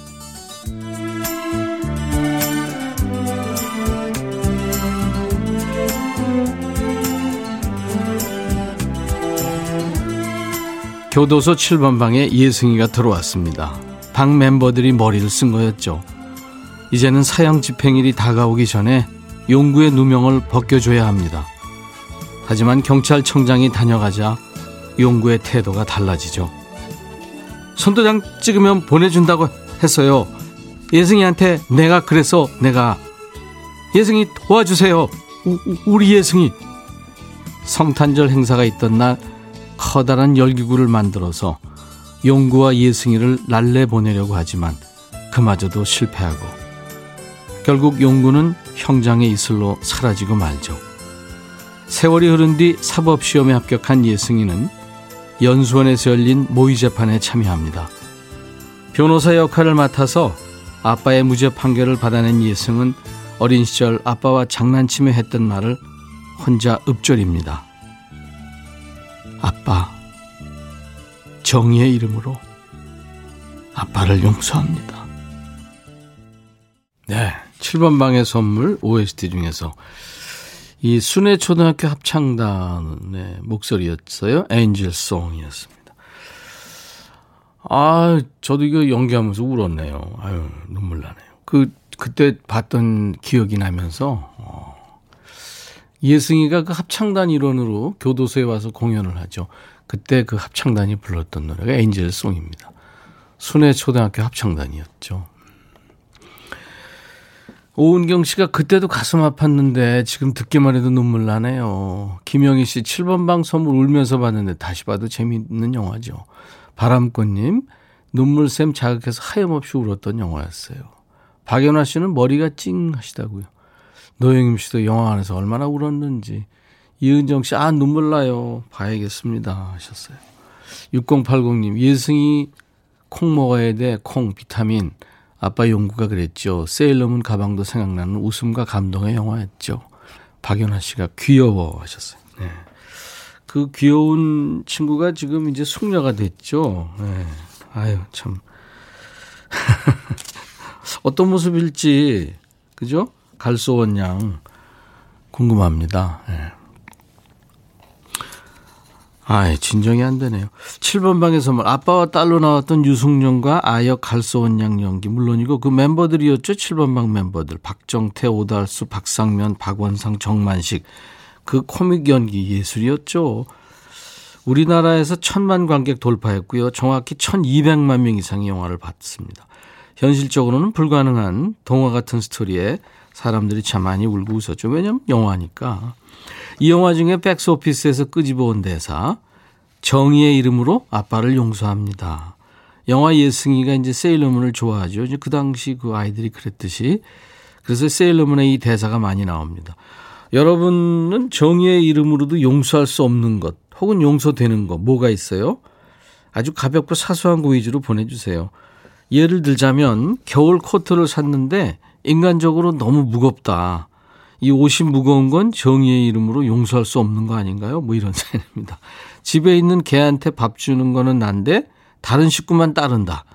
교도소 7번 방에 예승이가 들어왔습니다. 방 멤버들이 머리를 쓴 거였죠. 이제는 사형 집행일이 다가오기 전에 용구의 누명을 벗겨줘야 합니다. 하지만 경찰청장이 다녀가자 용구의 태도가 달라지죠. 손도장 찍으면 보내준다고 했어요. 예승이한테 내가 그래서 내가 예승이 도와주세요. 우, 우리 예승이 성탄절 행사가 있던 날 커다란 열기구를 만들어서 용구와 예승이를 날래 보내려고 하지만 그마저도 실패하고 결국 용구는 형장의 이슬로 사라지고 말죠. 세월이 흐른 뒤 사법시험에 합격한 예승이는 연수원에서 열린 모의 재판에 참여합니다. 변호사 역할을 맡아서 아빠의 무죄 판결을 받아낸 예승은 어린 시절 아빠와 장난치며 했던 말을 혼자 읊조립니다. 아빠, 정의의 이름으로 아빠를 용서합니다. 네. 7번 방의 선물 OST 중에서 이 순회 초등학교 합창단의 목소리였어요. 엔젤 송이었습니다. 아, 저도 이거 연기하면서 울었네요. 아유, 눈물 나네요. 그 그때 봤던 기억이 나면서 어, 예승이가 그 합창단 일원으로 교도소에 와서 공연을 하죠. 그때 그 합창단이 불렀던 노래가 엔젤송입니다. 순회 초등학교 합창단이었죠. 오은경 씨가 그때도 가슴 아팠는데 지금 듣기만 해도 눈물 나네요. 김영희 씨 7번 방 선물 울면서 봤는데 다시 봐도 재미있는 영화죠. 바람꽃님 눈물샘 자극해서 하염없이 울었던 영화였어요. 박연화 씨는 머리가 찡 하시다고요. 노영임 씨도 영화 안에서 얼마나 울었는지. 이은정 씨, 아, 눈물 나요. 봐야겠습니다. 하셨어요. 6080님, 예승이 콩 먹어야 돼. 콩, 비타민. 아빠 용구가 그랬죠. 세일러문 가방도 생각나는 웃음과 감동의 영화였죠. 박연아 씨가 귀여워 하셨어요. 네. 그 귀여운 친구가 지금 이제 숙녀가 됐죠. 네. 아유, 참. 어떤 모습일지, 그죠? 갈소원 양, 궁금합니다. 네. 아이, 진정이 안 되네요. 7번 방의 선물. 아빠와 딸로 나왔던 유승룡과 아역 갈소원 양 연기. 물론이고 그 멤버들이었죠. 7번 방 멤버들. 박정태, 오달수, 박상면, 박원상, 정만식. 그 코믹 연기 예술이었죠. 우리나라에서 천만 관객 돌파했고요. 정확히 1200만 명 이상의 영화를 봤습니다. 현실적으로는 불가능한 동화 같은 스토리에 사람들이 참 많이 울고 웃었죠. 왜냐면 영화니까. 이 영화 중에 백스오피스에서 끄집어온 대사 정의의 이름으로 아빠를 용서합니다. 영화 예승이가 이제 세일러문을 좋아하죠. 이제 그 당시 그 아이들이 그랬듯이 그래서 세일러문의 이 대사가 많이 나옵니다. 여러분은 정의의 이름으로도 용서할 수 없는 것 혹은 용서되는 것 뭐가 있어요? 아주 가볍고 사소한 거 위주로 보내주세요. 예를 들자면 겨울 코트를 샀는데 인간적으로 너무 무겁다. 이 옷이 무거운 건 정의의 이름으로 용서할 수 없는 거 아닌가요? 뭐 이런 사연입니다. 집에 있는 개한테 밥 주는 거는 난데 다른 식구만 따른다.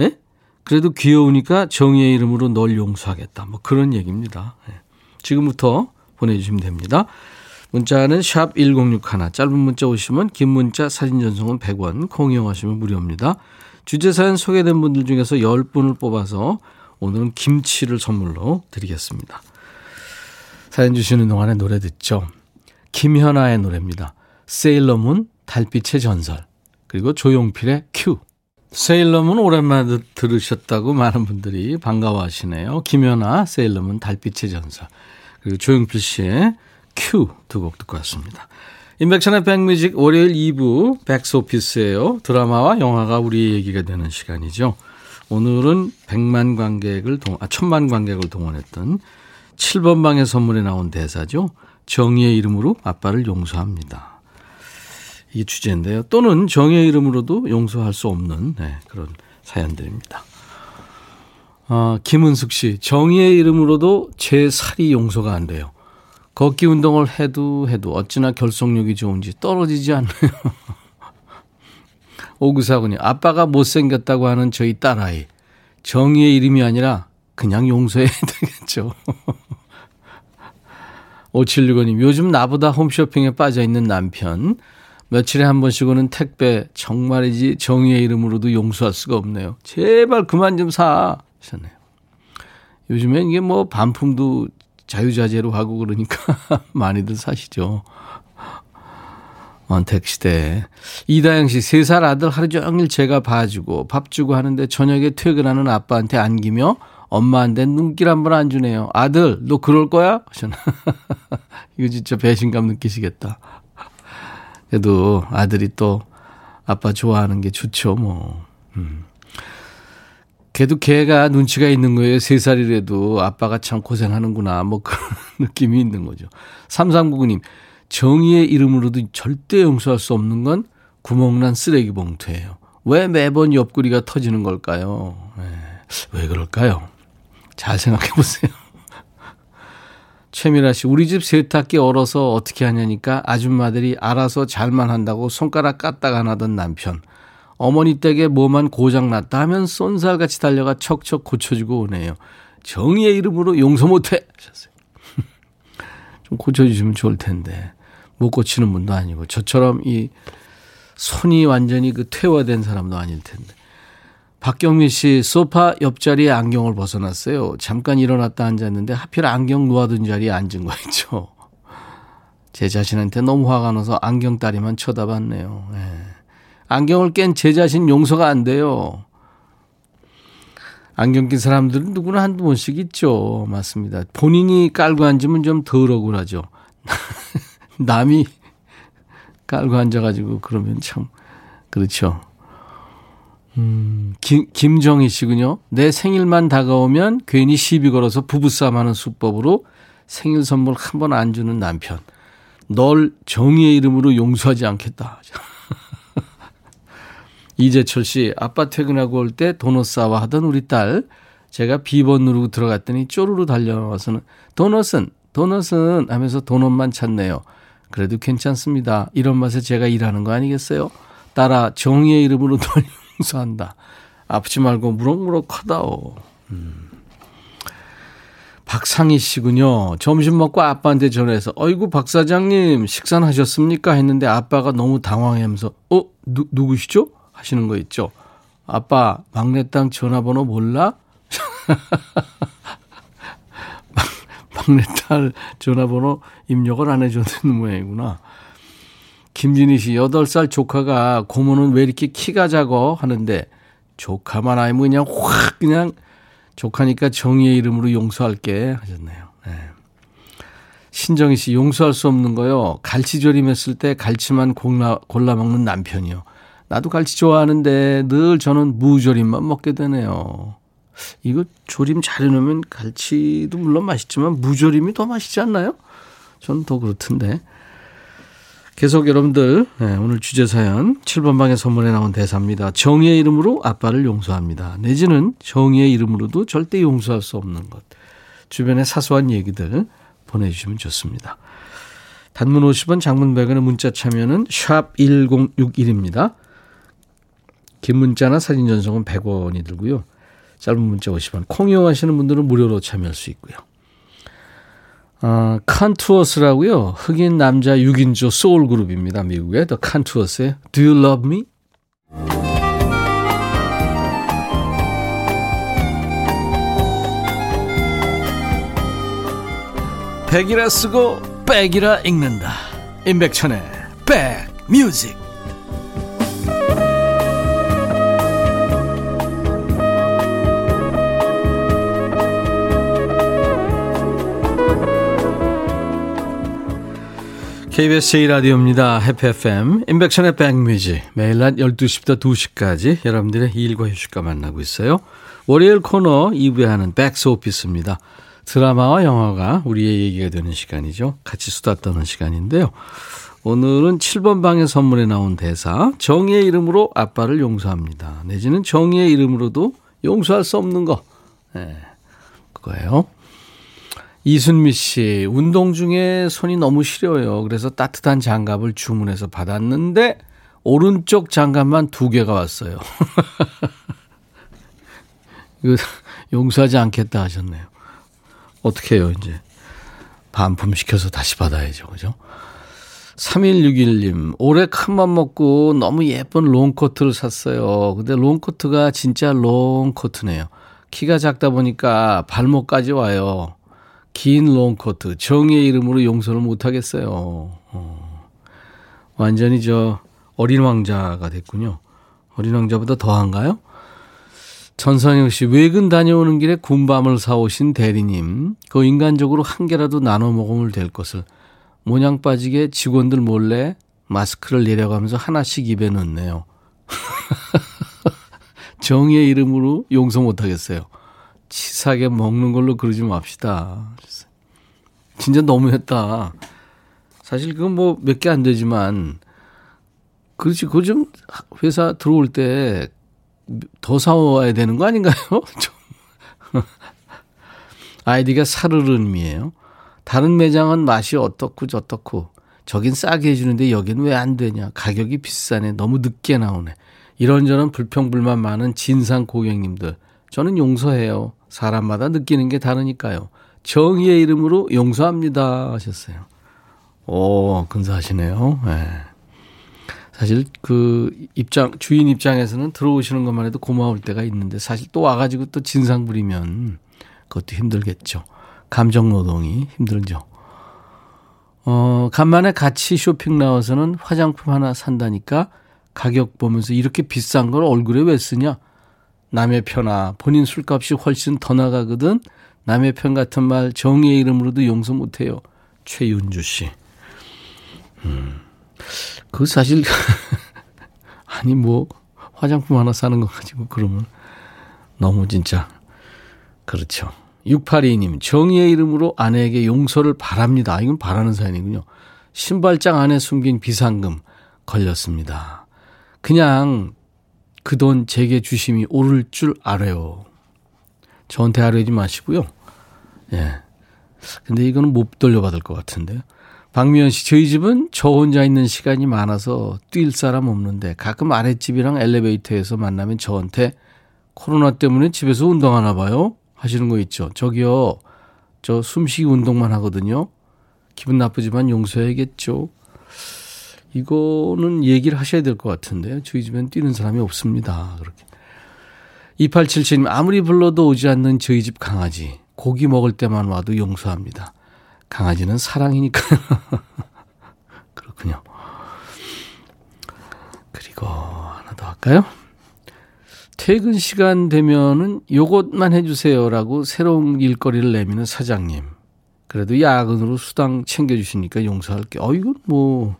예? 그래도 귀여우니까 정의의 이름으로 널 용서하겠다. 뭐 그런 얘기입니다. 예. 지금부터 보내주시면 됩니다. 문자는 샵 1061, 짧은 문자 오시면 긴 문자 사진 전송은 100원, 콩 이용하시면 무료입니다. 주제 사연 소개된 분들 중에서 10분을 뽑아서 오늘은 김치를 선물로 드리겠습니다. 사연 주시는 동안에 노래 듣죠. 김현아의 노래입니다. 세일러문 달빛의 전설 그리고 조용필의 Q. 세일러문 오랜만에 들으셨다고 많은 분들이 반가워하시네요. 김연아 세일러문 달빛의 전설 그리고 조용필 씨의 Q 두 곡 듣고 왔습니다. 임백천의 백뮤직 월요일 2부 백스오피스예요. 드라마와 영화가 우리 얘기가 되는 시간이죠. 오늘은 100만 관객을 동, 아, 1000만 관객을 동원했던 7번 방의 선물에 나온 대사죠. 정의의 이름으로 아빠를 용서합니다. 이 주제인데요. 또는 정의의 이름으로도 용서할 수 없는 네, 그런 사연들입니다. 아, 김은숙 씨, 정의의 이름으로도 제 살이 용서가 안 돼요. 걷기 운동을 해도 해도 어찌나 결속력이 좋은지 떨어지지 않네요. 오구사군이 아빠가 못생겼다고 하는 저희 딸아이. 정의의 이름이 아니라 그냥 용서해야 되겠죠. 5765님, 요즘 나보다 홈쇼핑에 빠져 있는 남편. 며칠에 한 번씩 오는 택배, 정말이지 정의의 이름으로도 용서할 수가 없네요. 제발 그만 좀 사. 하셨네요. 요즘엔 이게 뭐 반품도 자유자재로 하고 그러니까 많이들 사시죠. 언택 시대. 이다영 씨, 세 살 아들 하루 종일 제가 봐주고 밥 주고 하는데 저녁에 퇴근하는 아빠한테 안기며 엄마한테 눈길 한 번 안 주네요. 아들, 너 그럴 거야? 하셨나. 이거 진짜 배신감 느끼시겠다. 그래도 아들이 또 아빠 좋아하는 게 좋죠, 뭐. 음. 걔도 걔가 눈치가 있는 거예요. 세 살이라도 아빠가 참 고생하는구나. 뭐 그런 느낌이 있는 거죠. 3399님, 정의의 이름으로도 절대 용서할 수 없는 건 구멍난 쓰레기 봉투예요. 왜 매번 옆구리가 터지는 걸까요? 네. 왜 그럴까요? 잘 생각해 보세요. 최미라 씨, 우리 집 세탁기 얼어서 어떻게 하냐니까 아줌마들이 알아서 잘만 한다고 손가락 까딱 안 하던 남편. 어머니 댁에 뭐만 고장났다 하면 쏜살같이 달려가 척척 고쳐주고 오네요. 정의의 이름으로 용서 못해! 하셨어요. 좀 고쳐주시면 좋을 텐데. 못 고치는 분도 아니고, 저처럼 이 손이 완전히 그 퇴화된 사람도 아닐 텐데. 박경미 씨, 소파 옆자리에 안경을 벗어났어요. 잠깐 일어났다 앉았는데 하필 안경 놓아둔 자리에 앉은 거 있죠. 제 자신한테 너무 화가 나서 안경 다리만 쳐다봤네요. 네. 안경을 깬 제 자신 용서가 안 돼요. 안경 낀 사람들은 누구나 한두 번씩 있죠. 맞습니다. 본인이 깔고 앉으면 좀 덜 억울하죠. 남이 깔고 앉아가지고 그러면 참, 그렇죠. 음, 김, 김정희 씨군요. 내 생일만 다가오면 괜히 시비 걸어서 부부싸움 하는 수법으로 생일 선물 한 번 안 주는 남편. 널 정의의 이름으로 용서하지 않겠다. 이재철 씨, 아빠 퇴근하고 올 때 도넛 싸와 하던 우리 딸. 제가 비번 누르고 들어갔더니 쪼르르 달려와서는 도넛은, 도넛은 하면서 도넛만 찾네요. 그래도 괜찮습니다. 이런 맛에 제가 일하는 거 아니겠어요? 따라 정의의 이름으로 널 용서한다. 아프지 말고 무럭무럭 하다오. 음. 박상희 씨군요. 점심 먹고 아빠한테 전화해서 어이구 박 사장님 식사는 하셨습니까? 했는데 아빠가 너무 당황하면서 어 누, 누구시죠? 하시는 거 있죠. 아빠 막내딸 전화번호 몰라? 막내딸 전화번호 입력을 안 해줬는 모양이구나. 김진희 씨, 8살 조카가 고모는 왜 이렇게 키가 작어? 하는데, 조카만 아니면 그냥 확, 그냥, 조카니까 정의의 이름으로 용서할게. 하셨네요. 네. 신정희 씨, 용서할 수 없는 거요. 갈치조림 했을 때 갈치만 골라, 골라 먹는 남편이요. 나도 갈치 좋아하는데 늘 저는 무조림만 먹게 되네요. 이거 조림 잘 해놓으면 갈치도 물론 맛있지만 무조림이 더 맛있지 않나요? 저는 더 그렇던데. 계속 여러분들 네, 오늘 주제 사연 7번 방에 선물에 나온 대사입니다. 정의의 이름으로 아빠를 용서합니다. 내지는 정의의 이름으로도 절대 용서할 수 없는 것. 주변의 사소한 얘기들 보내주시면 좋습니다. 단문 50원 장문 100원의 문자 참여는 샵 1061입니다. 긴 문자나 사진 전송은 100원이 들고요. 짧은 문자 50원. 콩 이용하시는 분들은 무료로 참여할 수 있고요. 어, 칸투어스라고요. 흑인 남자 6인조 소울 그룹입니다. 미국의 더 칸투어스의 Do You Love Me? 백이라 쓰고 백이라 읽는다. 임백천의 백뮤직 KBS 제2라디오입니다. 해피 FM, 인백션의 백뮤직. 매일 낮 12시부터 2시까지 여러분들의 일과 휴식과 만나고 있어요. 월요일 코너 2부에 하는 백스 오피스입니다. 드라마와 영화가 우리의 얘기가 되는 시간이죠. 같이 수다 떠는 시간인데요. 오늘은 7번 방의 선물에 나온 대사, 정의의 이름으로 아빠를 용서합니다. 내지는 정의의 이름으로도 용서할 수 없는 거. 네, 그거예요. 이순미 씨, 운동 중에 손이 너무 시려요. 그래서 따뜻한 장갑을 주문해서 받았는데, 오른쪽 장갑만 두 개가 왔어요. 이거 용서하지 않겠다 하셨네요. 어떻게 해요, 이제. 반품시켜서 다시 받아야죠. 그죠? 3161님, 올해 큰맘 먹고 너무 예쁜 롱코트를 샀어요. 근데 롱코트가 진짜 롱코트네요. 키가 작다 보니까 발목까지 와요. 긴 롱코트. 정의의 이름으로 용서를 못하겠어요. 어. 완전히 저 어린 왕자가 됐군요. 어린 왕자보다 더한가요? 전선영 씨, 외근 다녀오는 길에 군밤을 사오신 대리님, 그 인간적으로 한 개라도 나눠 먹으면 될 것을 모양 빠지게 직원들 몰래 마스크를 내려가면서 하나씩 입에 넣네요. 정의의 이름으로 용서 못하겠어요. 치사하게 먹는 걸로 그러지 맙시다. 진짜 너무했다. 사실 그건 뭐 몇 개 안 되지만, 그렇지, 그거 좀 회사 들어올 때 더 사와야 되는 거 아닌가요? 아이디가 사르르님이에요. 다른 매장은 맛이 어떻고 저떻고 저긴 싸게 해주는데 여긴 왜 안 되냐. 가격이 비싸네. 너무 늦게 나오네. 이런저런 불평불만 많은 진상 고객님들. 저는 용서해요. 사람마다 느끼는 게 다르니까요. 정의의 이름으로 용서합니다. 하셨어요. 오, 근사하시네요. 네. 사실 그 입장, 주인 입장에서는 들어오시는 것만 해도 고마울 때가 있는데 사실 또 와가지고 또 진상 부리면 그것도 힘들겠죠. 감정 노동이 힘들죠. 어, 간만에 같이 쇼핑 나와서는 화장품 하나 산다니까 가격 보면서 이렇게 비싼 걸 얼굴에 왜 쓰냐? 남의 편아, 본인 술값이 훨씬 더 나가거든? 남의 편 같은 말 정의의 이름으로도 용서 못해요. 최윤주 씨. 음, 그 사실, 아니 뭐, 화장품 하나 사는 거 가지고 그러면 너무 진짜, 그렇죠. 682님, 정의의 이름으로 아내에게 용서를 바랍니다. 이건 바라는 사연이군요. 신발장 안에 숨긴 비상금 걸렸습니다. 그냥 그 돈 제게 주심이 오를 줄 알아요. 저한테 아뢰지 마시고요. 예. 근데 이거는 못 돌려받을 것 같은데요. 박미연 씨, 저희 집은 저 혼자 있는 시간이 많아서 뛸 사람 없는데 가끔 아랫집이랑 엘리베이터에서 만나면 저한테 코로나 때문에 집에서 운동하나 봐요. 하시는 거 있죠. 저기요, 저 숨쉬기 운동만 하거든요. 기분 나쁘지만 용서해야겠죠. 이거는 얘기를 하셔야 될 것 같은데요. 저희 집엔 뛰는 사람이 없습니다. 그렇게. 2877님, 아무리 불러도 오지 않는 저희 집 강아지. 고기 먹을 때만 와도 용서합니다. 강아지는 사랑이니까. 그렇군요. 그리고 하나 더 할까요? 퇴근 시간 되면은 요것만 해주세요라고 새로운 일거리를 내미는 사장님. 그래도 야근으로 수당 챙겨주시니까 용서할게. 어, 이건 뭐,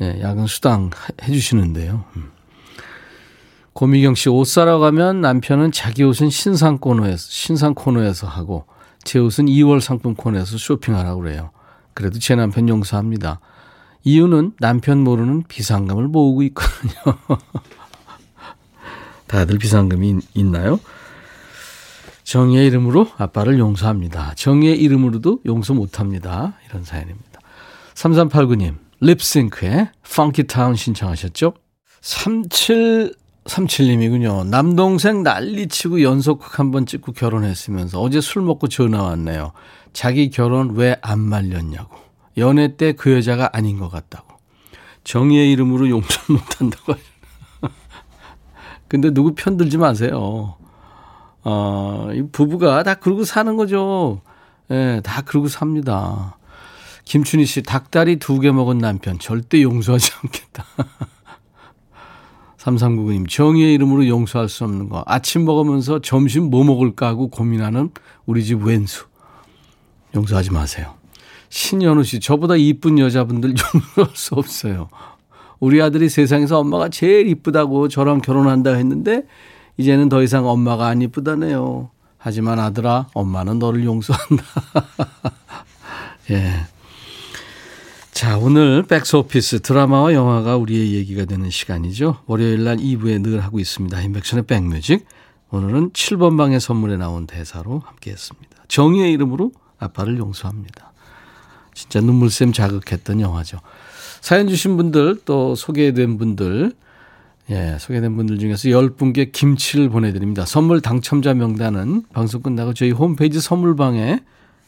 예, 야근 수당 해주시는데요. 음. 고미경 씨, 옷 사러 가면 남편은 자기 옷은 신상 코너에서, 신상 코너에서 하고, 제 옷은 2월 상품 코너에서 쇼핑하라고 그래요. 그래도 제 남편 용서합니다. 이유는 남편 모르는 비상금을 모으고 있거든요. 다들 비상금이 있나요? 정의의 이름으로 아빠를 용서합니다. 정의의 이름으로도 용서 못합니다. 이런 사연입니다. 3389님, 립싱크의 펑키타운 신청하셨죠? 3737님이군요. 남동생 난리치고 연속극 한 번 찍고 결혼했으면서 어제 술 먹고 전화 왔네요. 자기 결혼 왜 안 말렸냐고. 연애 때 그 여자가 아닌 것 같다고. 정의의 이름으로 용서 못한다고. 근데 누구 편 들지 마세요. 어, 이 부부가 다 그러고 사는 거죠. 예, 네, 다 그러고 삽니다. 김춘희 씨, 닭다리 두 개 먹은 남편, 절대 용서하지 않겠다. 3399님, 정의의 이름으로 용서할 수 없는 거. 아침 먹으면서 점심 뭐 먹을까 하고 고민하는 우리 집 왼수. 용서하지 마세요. 신현우 씨, 저보다 이쁜 여자분들 용서할 수 없어요. 우리 아들이 세상에서 엄마가 제일 이쁘다고 저랑 결혼한다 했는데 이제는 더 이상 엄마가 안 이쁘다네요. 하지만 아들아, 엄마는 너를 용서한다. 예. 자, 오늘 백스오피스 드라마와 영화가 우리의 얘기가 되는 시간이죠. 월요일 날 2부에 늘 하고 있습니다. 인백션의 백뮤직. 오늘은 7번 방의 선물에 나온 대사로 함께 했습니다. 정의의 이름으로 아빠를 용서합니다. 진짜 눈물샘 자극했던 영화죠. 사연 주신 분들 또 소개된 분들 예, 소개된 분들 중에서 10분께 김치를 보내드립니다. 선물 당첨자 명단은 방송 끝나고 저희 홈페이지 선물방에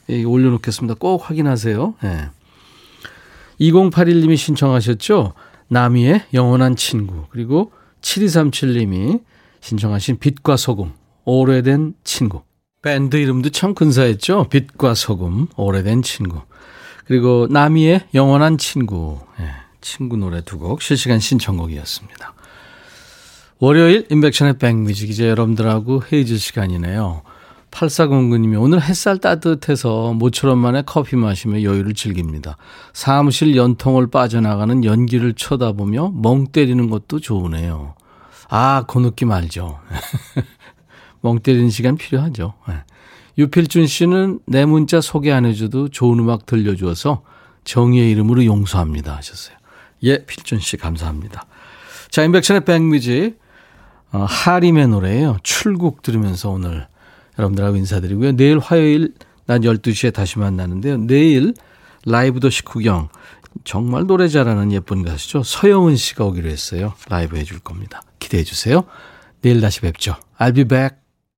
예, 올려놓겠습니다. 꼭 확인하세요. 예. 2081님이 신청하셨죠? 나미의 영원한 친구. 그리고 7237님이 신청하신 빛과 소금. 오래된 친구. 밴드 이름도 참 근사했죠. 빛과 소금, 오래된 친구. 그리고 나미의 영원한 친구. 예, 친구 노래 두 곡 실시간 신청곡이었습니다. 월요일 인백션의 백뮤직 이제 여러분들하고 헤이즈 시간이네요. 8409님이 오늘 햇살 따뜻해서 모처럼 만에 커피 마시며 여유를 즐깁니다. 사무실 연통을 빠져나가는 연기를 쳐다보며 멍 때리는 것도 좋으네요. 아, 그 느낌 알죠? 멍 때리는 시간 필요하죠. 네. 유필준 씨는 내 문자 소개 안 해줘도 좋은 음악 들려주어서 정의의 이름으로 용서합니다 하셨어요. 예, 필준 씨 감사합니다. 자, 인백션의 백뮤직 어, 하림의 노래예요. 출국 들으면서 오늘 여러분들하고 인사드리고요. 내일 화요일 낮 12시에 다시 만나는데요. 내일 라이브 도시 구경 정말 노래 잘하는 예쁜 가수죠. 서영은 씨가 오기로 했어요. 라이브 해줄 겁니다. 기대해 주세요. 내일 다시 뵙죠. I'll be back.